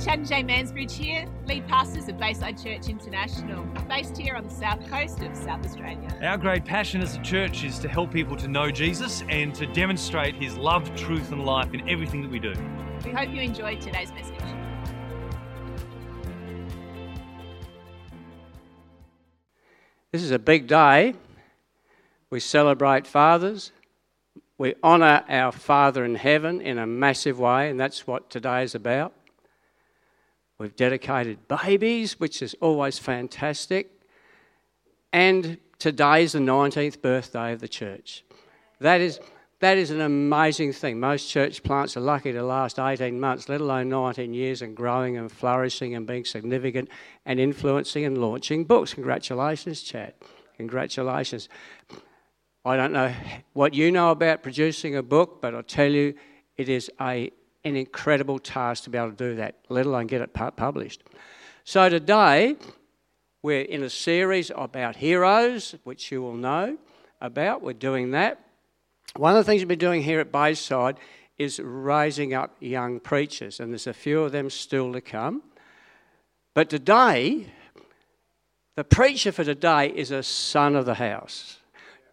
Chad and Jay Mansbridge here, lead pastors of Bayside Church International, based here on the south coast of South Australia. Our great passion as a church is to help people to know Jesus and to demonstrate his love, truth, and life in everything that we do. We hope you enjoyed today's message. This is a big day. We celebrate fathers. We honour our Father in heaven in a massive way, and that's what today is about. We've dedicated babies, which is always fantastic. And today is the 19th birthday of the church. That is, that is an amazing thing. Most church plants are lucky to last 18 months, let alone 19 years, and growing and flourishing and being significant and influencing and launching books. Congratulations, Chad. Congratulations. I don't know what you know about producing a book, but I'll tell you, it is a an incredible task to be able to do that, let alone get it published. So today, we're in a series about heroes, which you will know about. We're doing that. One of the things we've been doing here at Bayside is raising up young preachers, and there's a few of them still to come. But today, the preacher for today is a son of the house,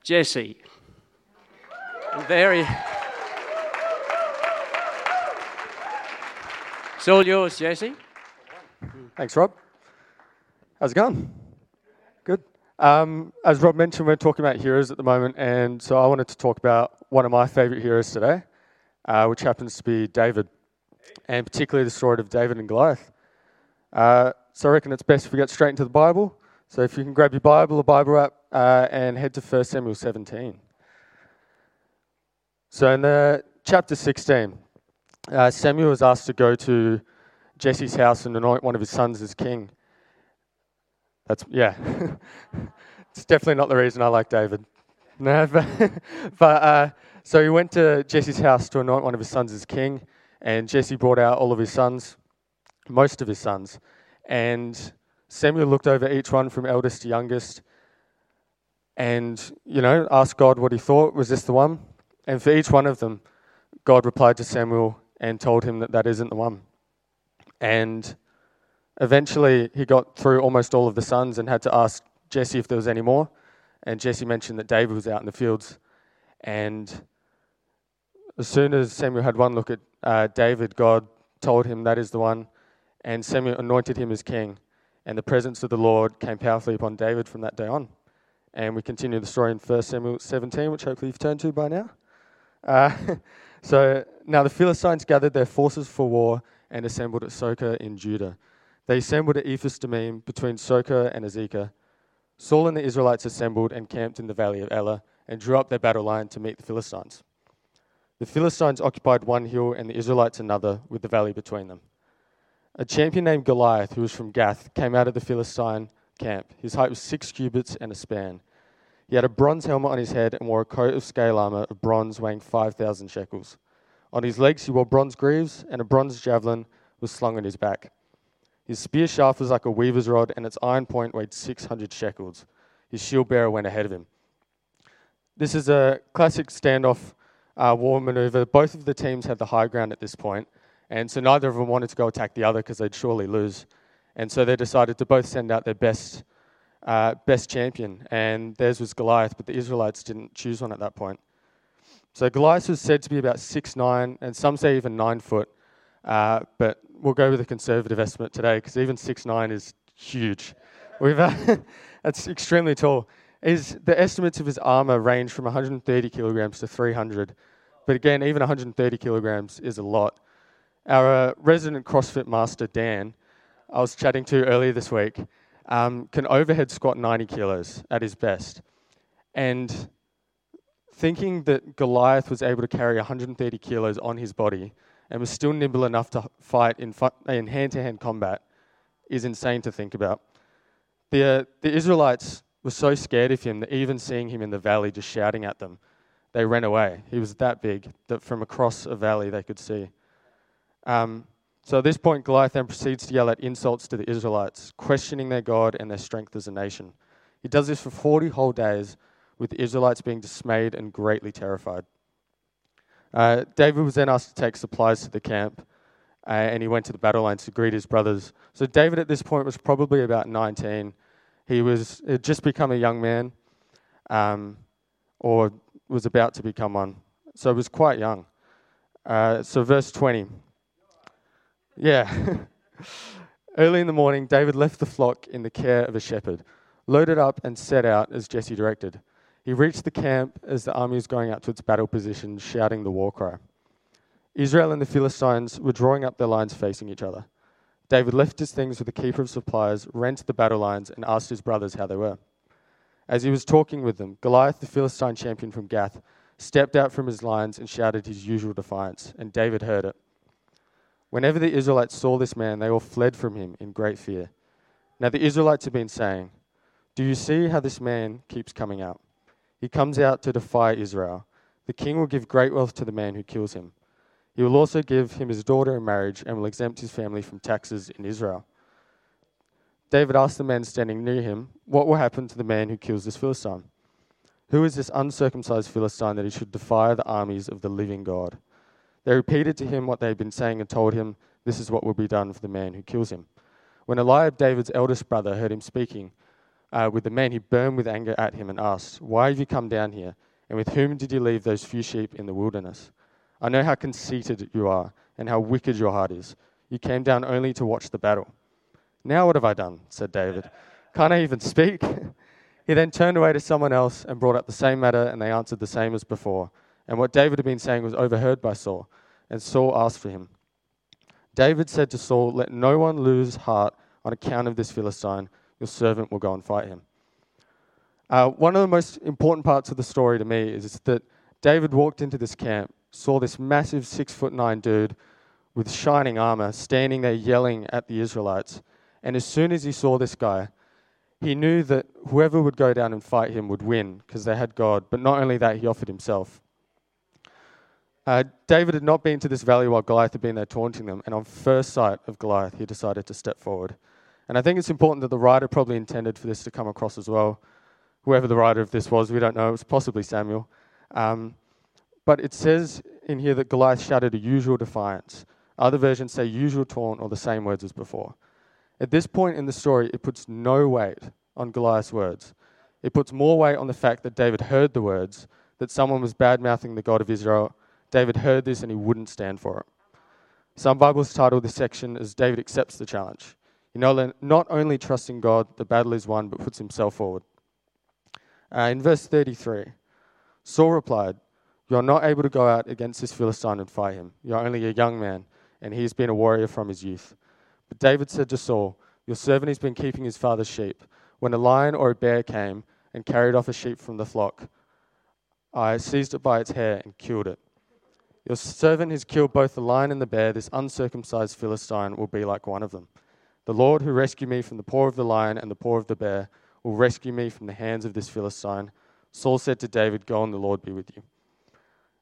Jesse. Very. It's all yours, Jesse. Thanks, Rob. How's it going? Good. Um, as Rob mentioned, we're talking about heroes at the moment, and so I wanted to talk about one of my favourite heroes today, uh, which happens to be David, and particularly the story of David and Goliath. Uh, so I reckon it's best if we get straight into the Bible. So if you can grab your Bible, a Bible app, uh, and head to 1 Samuel 17. So in the chapter 16, uh, Samuel was asked to go to Jesse's house and anoint one of his sons as king. That's, yeah. it's definitely not the reason I like David. No, but, but uh, so he went to Jesse's house to anoint one of his sons as king, and Jesse brought out all of his sons, most of his sons, and Samuel looked over each one from eldest to youngest, and you know asked God what he thought. Was this the one? And for each one of them, God replied to Samuel and told him that that isn't the one. And eventually he got through almost all of the sons and had to ask Jesse if there was any more. And Jesse mentioned that David was out in the fields. And as soon as Samuel had one look at uh, David, God told him that is the one. And Samuel anointed him as king. And the presence of the Lord came powerfully upon David from that day on. And we continue the story in 1 Samuel 17, which hopefully you've turned to by now. Uh, so now the Philistines gathered their forces for war and assembled at Socoh in Judah. They assembled at Ephes Dammim between Socoh and Azekah. Saul and the Israelites assembled and camped in the valley of Elah and drew up their battle line to meet the Philistines. The Philistines occupied one hill and the Israelites another, with the valley between them. A champion named Goliath, who was from Gath, came out of the Philistine camp. His height was six cubits and a span. He had a bronze helmet on his head and wore a coat of scale armor of bronze weighing 5,000 shekels. On his legs he wore bronze greaves, and a bronze javelin was slung on his back. His spear shaft was like a weaver's rod, and its iron point weighed 600 shekels. His shield bearer went ahead of him. This is a classic standoff uh, war maneuver. Both of the teams had the high ground at this point, and so neither of them wanted to go attack the other because they'd surely lose. And so they decided to both send out their best, uh, best champion, and theirs was Goliath, but the Israelites didn't choose one at that point. So Goliath was said to be about six nine, and some say even nine foot. Uh, but we'll go with a conservative estimate today because even six nine is huge. We've uh, that's extremely tall. Is the estimates of his armor range from 130 kilograms to 300, but again, even 130 kilograms is a lot. Our uh, resident CrossFit master Dan, I was chatting to earlier this week, um, can overhead squat 90 kilos at his best, and thinking that Goliath was able to carry 130 kilos on his body and was still nimble enough to fight in, in hand-to-hand combat is insane to think about. The, uh, the Israelites were so scared of him that even seeing him in the valley just shouting at them, they ran away. He was that big that from across a valley they could see. Um, so at this point, Goliath then proceeds to yell out insults to the Israelites, questioning their God and their strength as a nation. He does this for 40 whole days with the Israelites being dismayed and greatly terrified. Uh, David was then asked to take supplies to the camp, uh, and he went to the battle lines to greet his brothers. So David at this point was probably about 19. He was had just become a young man, um, or was about to become one. So he was quite young. Uh, so verse 20. Yeah. Early in the morning, David left the flock in the care of a shepherd, loaded up, and set out as Jesse directed. He reached the camp as the army was going out to its battle position, shouting the war cry. Israel and the Philistines were drawing up their lines facing each other. David left his things with the keeper of supplies, ran to the battle lines, and asked his brothers how they were. As he was talking with them, Goliath, the Philistine champion from Gath, stepped out from his lines and shouted his usual defiance, and David heard it. Whenever the Israelites saw this man, they all fled from him in great fear. Now the Israelites had been saying, Do you see how this man keeps coming out? He comes out to defy Israel. The king will give great wealth to the man who kills him. He will also give him his daughter in marriage and will exempt his family from taxes in Israel. David asked the man standing near him, What will happen to the man who kills this Philistine? Who is this uncircumcised Philistine that he should defy the armies of the living God? They repeated to him what they had been saying and told him, This is what will be done for the man who kills him. When Eliab, David's eldest brother, heard him speaking uh, with the man, he burned with anger at him and asked, Why have you come down here? And with whom did you leave those few sheep in the wilderness? I know how conceited you are and how wicked your heart is. You came down only to watch the battle. Now what have I done? said David. Can't I even speak? he then turned away to someone else and brought up the same matter, and they answered the same as before. And what David had been saying was overheard by Saul, and Saul asked for him. David said to Saul, Let no one lose heart on account of this Philistine. Your servant will go and fight him. Uh, one of the most important parts of the story to me is that David walked into this camp saw this massive six foot nine dude with shining armor standing there yelling at the Israelites. And as soon as he saw this guy, he knew that whoever would go down and fight him would win because they had God. But not only that, he offered himself. Uh, David had not been to this valley while Goliath had been there taunting them, and on first sight of Goliath, he decided to step forward. And I think it's important that the writer probably intended for this to come across as well. Whoever the writer of this was, we don't know. It was possibly Samuel. Um, but it says in here that Goliath shouted a usual defiance. Other versions say usual taunt or the same words as before. At this point in the story, it puts no weight on Goliath's words. It puts more weight on the fact that David heard the words, that someone was bad mouthing the God of Israel. David heard this and he wouldn't stand for it. Some Bibles title this section as David accepts the challenge. Know, not only trusting God, the battle is won, but puts himself forward. Uh, in verse 33, Saul replied, you are not able to go out against this Philistine and fight him. You are only a young man, and he has been a warrior from his youth. But David said to Saul, Your servant has been keeping his father's sheep. When a lion or a bear came and carried off a sheep from the flock, I seized it by its hair and killed it. Your servant has killed both the lion and the bear. This uncircumcised Philistine will be like one of them. The Lord who rescued me from the paw of the lion and the paw of the bear will rescue me from the hands of this Philistine. Saul said to David, Go and the Lord be with you.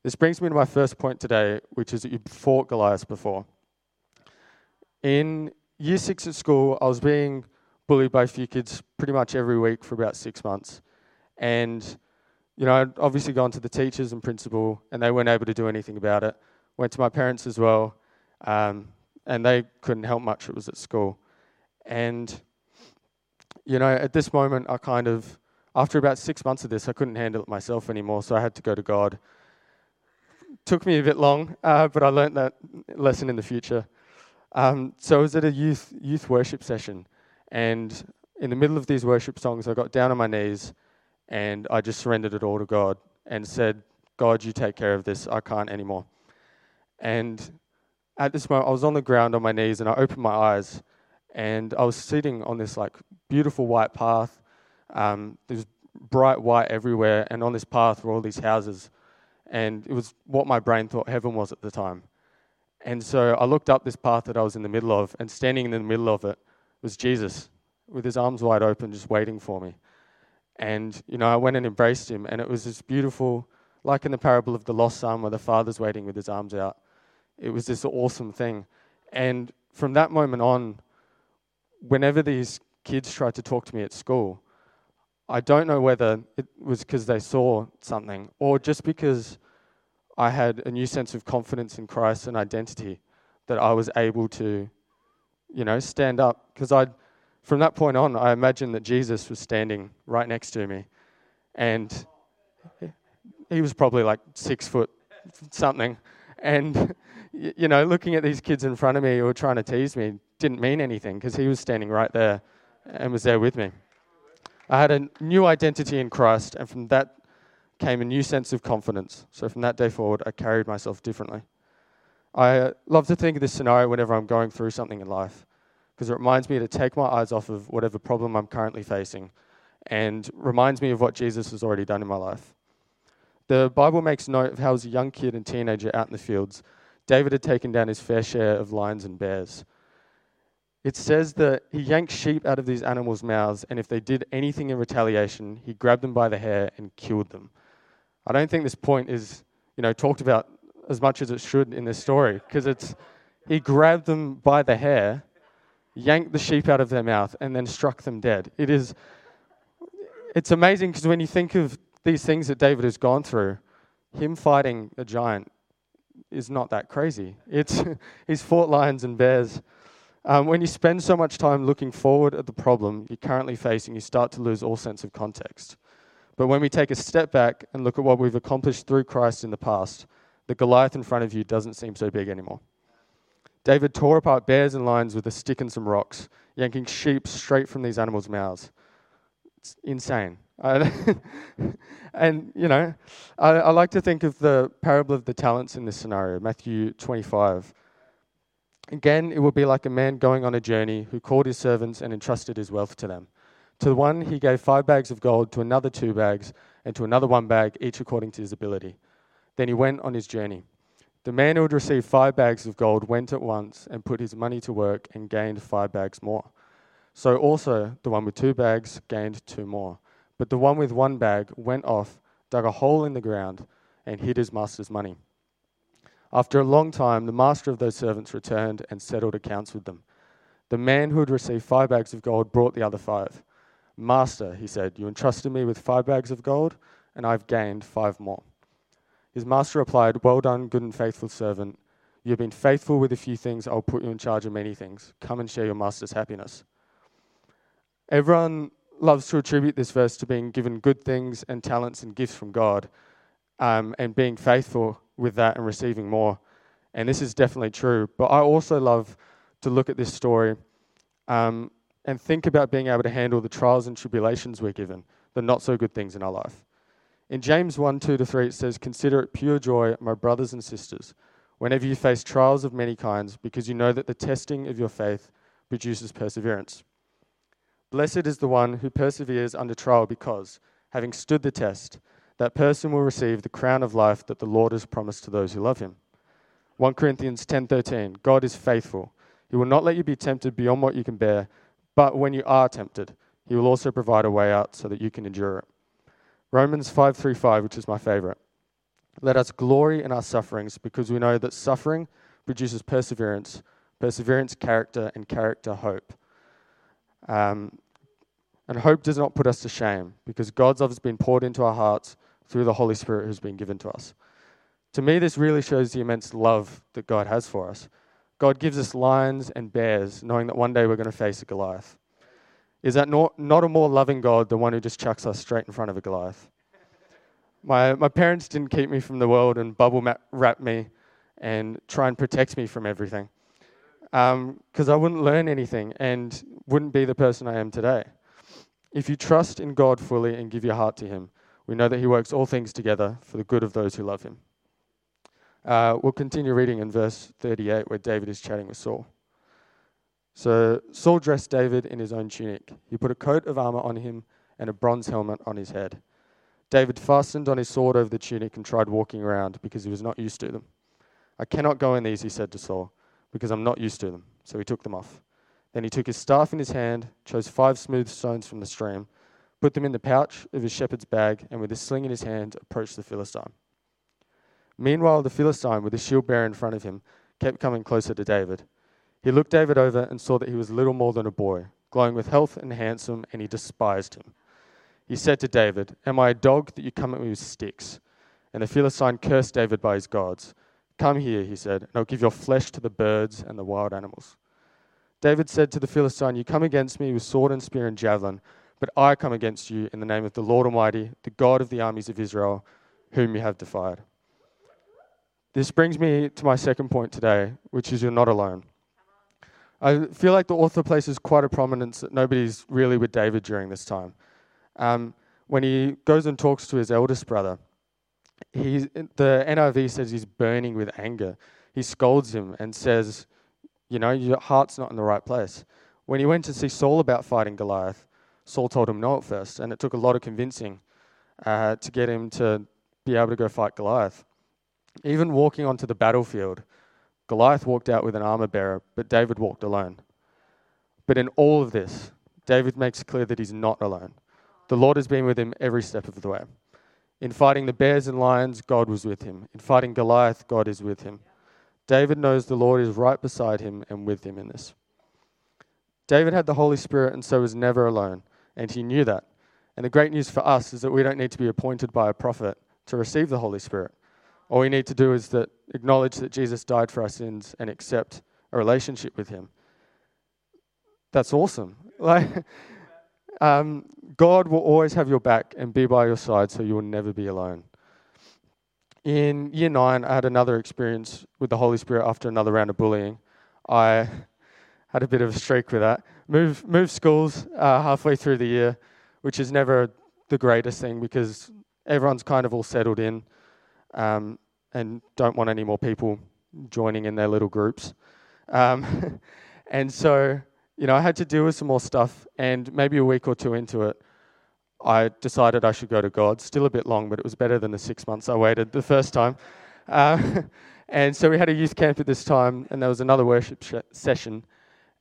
This brings me to my first point today, which is that you fought Goliath before. In year six at school, I was being bullied by a few kids pretty much every week for about six months. And, you know, I'd obviously gone to the teachers and principal, and they weren't able to do anything about it. Went to my parents as well, um, and they couldn't help much. It was at school. And, you know, at this moment, I kind of, after about six months of this, I couldn't handle it myself anymore, so I had to go to God took me a bit long, uh, but I learned that lesson in the future. Um, so I was at a youth youth worship session, and in the middle of these worship songs, I got down on my knees, and I just surrendered it all to God and said, "God, you take care of this. I can't anymore." And at this moment, I was on the ground on my knees, and I opened my eyes, and I was sitting on this like beautiful white path. Um, there's bright white everywhere, and on this path were all these houses and it was what my brain thought heaven was at the time. And so I looked up this path that I was in the middle of, and standing in the middle of it was Jesus with his arms wide open, just waiting for me. And, you know, I went and embraced him, and it was this beautiful, like in the parable of the lost son, where the father's waiting with his arms out. It was this awesome thing. And from that moment on, whenever these kids tried to talk to me at school, I don't know whether it was because they saw something or just because I had a new sense of confidence in Christ and identity. that I was able to, you know, stand up. Because I, from that point on, I imagined that Jesus was standing right next to me, and he was probably like six foot something, and you know, looking at these kids in front of me who were trying to tease me didn't mean anything because he was standing right there and was there with me. I had a new identity in Christ, and from that came a new sense of confidence. So from that day forward, I carried myself differently. I uh, love to think of this scenario whenever I'm going through something in life because it reminds me to take my eyes off of whatever problem I'm currently facing and reminds me of what Jesus has already done in my life. The Bible makes note of how, as a young kid and teenager out in the fields, David had taken down his fair share of lions and bears. It says that he yanked sheep out of these animals' mouths, and if they did anything in retaliation, he grabbed them by the hair and killed them. I don't think this point is, you know, talked about as much as it should in this story, because it's he grabbed them by the hair, yanked the sheep out of their mouth, and then struck them dead. It is, it's amazing because when you think of these things that David has gone through, him fighting a giant is not that crazy. It's he's fought lions and bears. Um, when you spend so much time looking forward at the problem you're currently facing, you start to lose all sense of context. But when we take a step back and look at what we've accomplished through Christ in the past, the Goliath in front of you doesn't seem so big anymore. David tore apart bears and lions with a stick and some rocks, yanking sheep straight from these animals' mouths. It's insane. and, you know, I, I like to think of the parable of the talents in this scenario, Matthew 25. Again, it would be like a man going on a journey who called his servants and entrusted his wealth to them. To the one, he gave five bags of gold, to another, two bags, and to another, one bag, each according to his ability. Then he went on his journey. The man who had received five bags of gold went at once and put his money to work and gained five bags more. So also the one with two bags gained two more. But the one with one bag went off, dug a hole in the ground, and hid his master's money. After a long time, the master of those servants returned and settled accounts with them. The man who had received five bags of gold brought the other five. Master, he said, you entrusted me with five bags of gold, and I've gained five more. His master replied, Well done, good and faithful servant. You have been faithful with a few things, I'll put you in charge of many things. Come and share your master's happiness. Everyone loves to attribute this verse to being given good things and talents and gifts from God um, and being faithful with that and receiving more. And this is definitely true. But I also love to look at this story um, and think about being able to handle the trials and tribulations we're given, the not so good things in our life. In James 1 2 to 3, it says, Consider it pure joy, my brothers and sisters, whenever you face trials of many kinds, because you know that the testing of your faith produces perseverance. Blessed is the one who perseveres under trial, because, having stood the test, that person will receive the crown of life that the Lord has promised to those who love him. 1 Corinthians 10:13 God is faithful. He will not let you be tempted beyond what you can bear, but when you are tempted, he will also provide a way out so that you can endure it. Romans 5:35, which is my favorite. Let us glory in our sufferings because we know that suffering produces perseverance, perseverance character and character hope. Um, and hope does not put us to shame because God's love has been poured into our hearts through the Holy Spirit who's been given to us. To me, this really shows the immense love that God has for us. God gives us lions and bears, knowing that one day we're going to face a Goliath. Is that not, not a more loving God, the one who just chucks us straight in front of a Goliath? My, my parents didn't keep me from the world and bubble wrap me and try and protect me from everything because um, I wouldn't learn anything and wouldn't be the person I am today. If you trust in God fully and give your heart to Him, we know that He works all things together for the good of those who love Him. Uh, we'll continue reading in verse 38 where David is chatting with Saul. So Saul dressed David in his own tunic. He put a coat of armor on him and a bronze helmet on his head. David fastened on his sword over the tunic and tried walking around because he was not used to them. I cannot go in these, he said to Saul, because I'm not used to them. So he took them off. Then he took his staff in his hand, chose five smooth stones from the stream, put them in the pouch of his shepherd's bag, and with a sling in his hand, approached the Philistine. Meanwhile, the Philistine, with his shield bearer in front of him, kept coming closer to David. He looked David over and saw that he was little more than a boy, glowing with health and handsome, and he despised him. He said to David, Am I a dog that you come at me with sticks? And the Philistine cursed David by his gods. Come here, he said, and I'll give your flesh to the birds and the wild animals. David said to the Philistine, You come against me with sword and spear and javelin, but I come against you in the name of the Lord Almighty, the God of the armies of Israel, whom you have defied. This brings me to my second point today, which is you're not alone. I feel like the author places quite a prominence that nobody's really with David during this time. Um, when he goes and talks to his eldest brother, he, the NIV says he's burning with anger. He scolds him and says, You know, your heart's not in the right place. When he went to see Saul about fighting Goliath, Saul told him no at first, and it took a lot of convincing uh, to get him to be able to go fight Goliath. Even walking onto the battlefield, Goliath walked out with an armor bearer, but David walked alone. But in all of this, David makes clear that he's not alone. The Lord has been with him every step of the way. In fighting the bears and lions, God was with him. In fighting Goliath, God is with him. David knows the Lord is right beside him and with him in this. David had the Holy Spirit and so was never alone, and he knew that. And the great news for us is that we don't need to be appointed by a prophet to receive the Holy Spirit. All we need to do is that acknowledge that Jesus died for our sins and accept a relationship with him. That's awesome. Like um, God will always have your back and be by your side so you will never be alone. In year nine, I had another experience with the Holy Spirit after another round of bullying. I had a bit of a streak with that. Moved, moved schools uh, halfway through the year, which is never the greatest thing because everyone's kind of all settled in um, and don't want any more people joining in their little groups. Um, and so you know, I had to deal with some more stuff, and maybe a week or two into it, I decided I should go to God. Still a bit long, but it was better than the six months I waited the first time. Uh, and so we had a youth camp at this time, and there was another worship sh- session.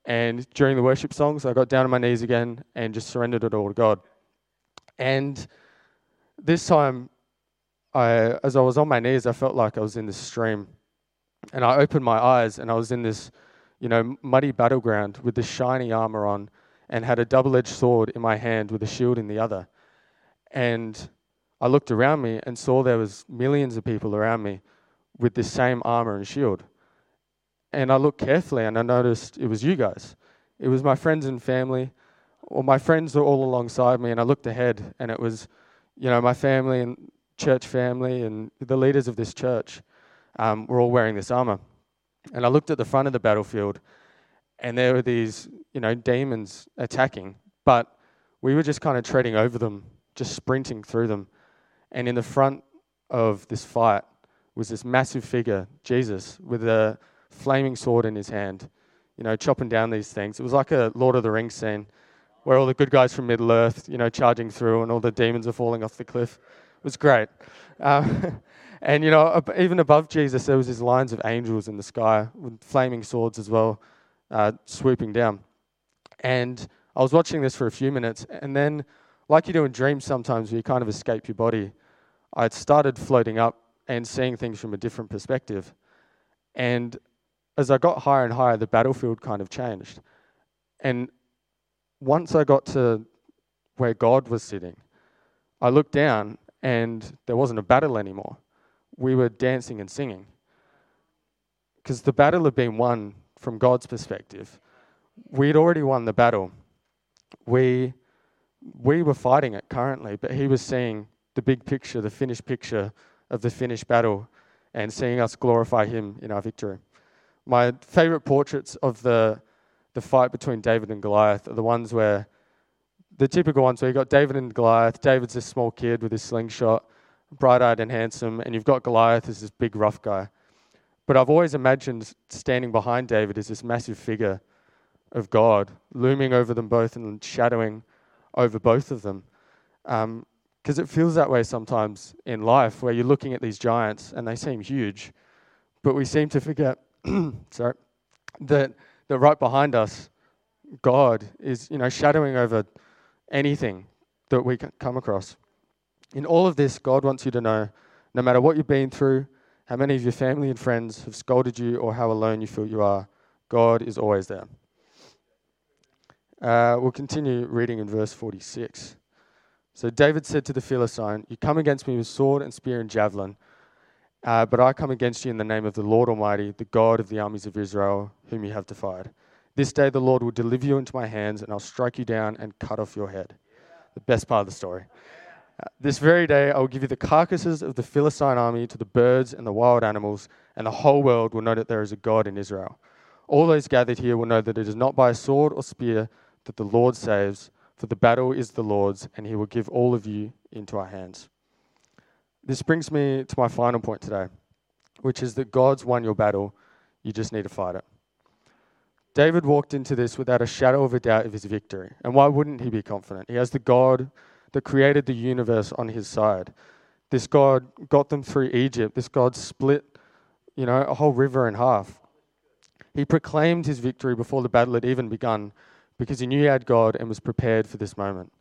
And during the worship songs, I got down on my knees again and just surrendered it all to God. And this time, I, as I was on my knees, I felt like I was in this stream. And I opened my eyes, and I was in this you know, muddy battleground with this shiny armor on and had a double edged sword in my hand with a shield in the other. And I looked around me and saw there was millions of people around me with this same armor and shield. And I looked carefully and I noticed it was you guys. It was my friends and family, or my friends were all alongside me. And I looked ahead and it was, you know, my family and church family and the leaders of this church um, were all wearing this armor. And I looked at the front of the battlefield, and there were these, you know, demons attacking, but we were just kind of treading over them, just sprinting through them. And in the front of this fight was this massive figure, Jesus, with a flaming sword in his hand, you know, chopping down these things. It was like a Lord of the Rings scene where all the good guys from Middle Earth, you know, charging through and all the demons are falling off the cliff. Was great. Um, And, you know, even above Jesus, there was these lines of angels in the sky with flaming swords as well, uh, swooping down. And I was watching this for a few minutes, and then, like you do in dreams sometimes, where you kind of escape your body, I started floating up and seeing things from a different perspective. And as I got higher and higher, the battlefield kind of changed. And once I got to where God was sitting, I looked down and there wasn't a battle anymore we were dancing and singing. Because the battle had been won from God's perspective. We'd already won the battle. We, we were fighting it currently, but He was seeing the big picture, the finished picture of the finished battle, and seeing us glorify Him in our victory. My favorite portraits of the, the fight between David and Goliath are the ones where the typical ones where you've got David and Goliath. David's this small kid with his slingshot bright eyed and handsome, and you've got Goliath as this big, rough guy. But I've always imagined standing behind David as this massive figure of God, looming over them both and shadowing over both of them. Because um, it feels that way sometimes in life, where you're looking at these giants and they seem huge, but we seem to forget, sorry, that, that right behind us, God is, you know, shadowing over anything that we come across. In all of this, God wants you to know no matter what you've been through, how many of your family and friends have scolded you, or how alone you feel you are, God is always there. Uh, we'll continue reading in verse 46. So David said to the Philistine, You come against me with sword and spear and javelin, Uh, but I come against you in the name of the Lord Almighty, the God of the armies of Israel, whom you have defied. This day the Lord will deliver you into my hands, and I'll strike you down and cut off your head. The best part of the story. Uh, this very day I will give you the carcasses of the Philistine army to the birds and the wild animals, and the whole world will know that there is a God in Israel. All those gathered here will know that it is not by a sword or spear that the Lord saves, for the battle is the Lord's, and he will give all of you into our hands. This brings me to my final point today, which is that God's won your battle, you just need to fight it. David walked into this without a shadow of a doubt of his victory. And why wouldn't he be confident? He has the God that created the universe on his side. This God got them through Egypt. This God split, you know, a whole river in half. He proclaimed his victory before the battle had even begun because he knew he had God and was prepared for this moment.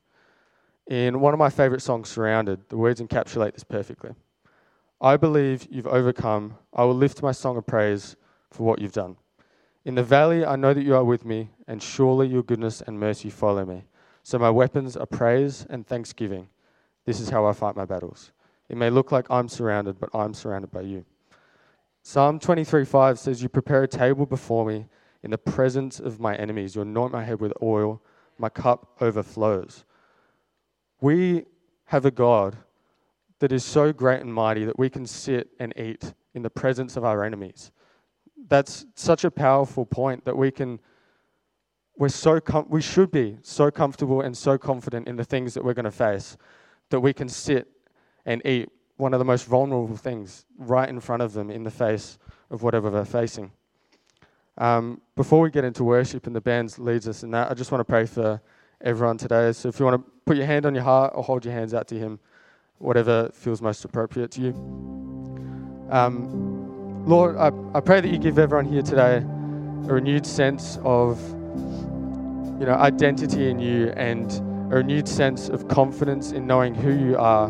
In one of my favorite songs, Surrounded, the words encapsulate this perfectly. I believe you've overcome. I will lift my song of praise for what you've done. In the valley, I know that you are with me, and surely your goodness and mercy follow me. So my weapons are praise and thanksgiving. This is how I fight my battles. It may look like I'm surrounded, but I'm surrounded by you. Psalm 23:5 says, You prepare a table before me in the presence of my enemies. You anoint my head with oil, my cup overflows. We have a God that is so great and mighty that we can sit and eat in the presence of our enemies. That's such a powerful point that we can we're so com- we should be so comfortable and so confident in the things that we're going to face that we can sit and eat one of the most vulnerable things right in front of them in the face of whatever they're facing. Um, before we get into worship and the band leads us in that, I just want to pray for everyone today. So if you want to put your hand on your heart or hold your hands out to Him, whatever feels most appropriate to you. Um, Lord, I, I pray that you give everyone here today a renewed sense of you know, identity in you and a renewed sense of confidence in knowing who you are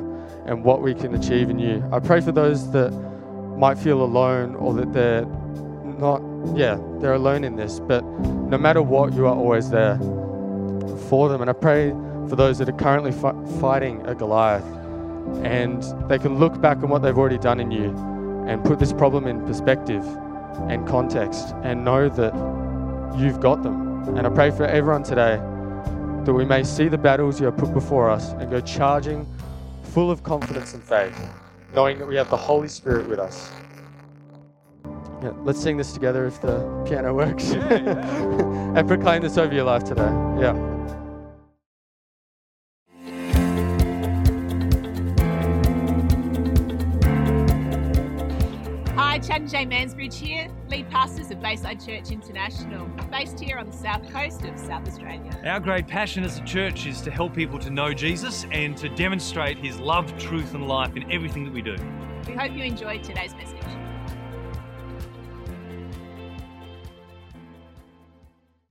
and what we can achieve in you. I pray for those that might feel alone or that they're not, yeah, they're alone in this, but no matter what, you are always there for them. And I pray for those that are currently fi- fighting a Goliath and they can look back on what they've already done in you and put this problem in perspective and context and know that you've got them. And I pray for everyone today that we may see the battles you have put before us and go charging full of confidence and faith, knowing that we have the Holy Spirit with us. Yeah, let's sing this together if the piano works. Yeah, yeah. and proclaim this over your life today. Yeah. Hi, Chad and Jay Mansbridge here, lead pastors of Bayside Church International, based here on the south coast of South Australia. Our great passion as a church is to help people to know Jesus and to demonstrate his love, truth, and life in everything that we do. We hope you enjoyed today's message.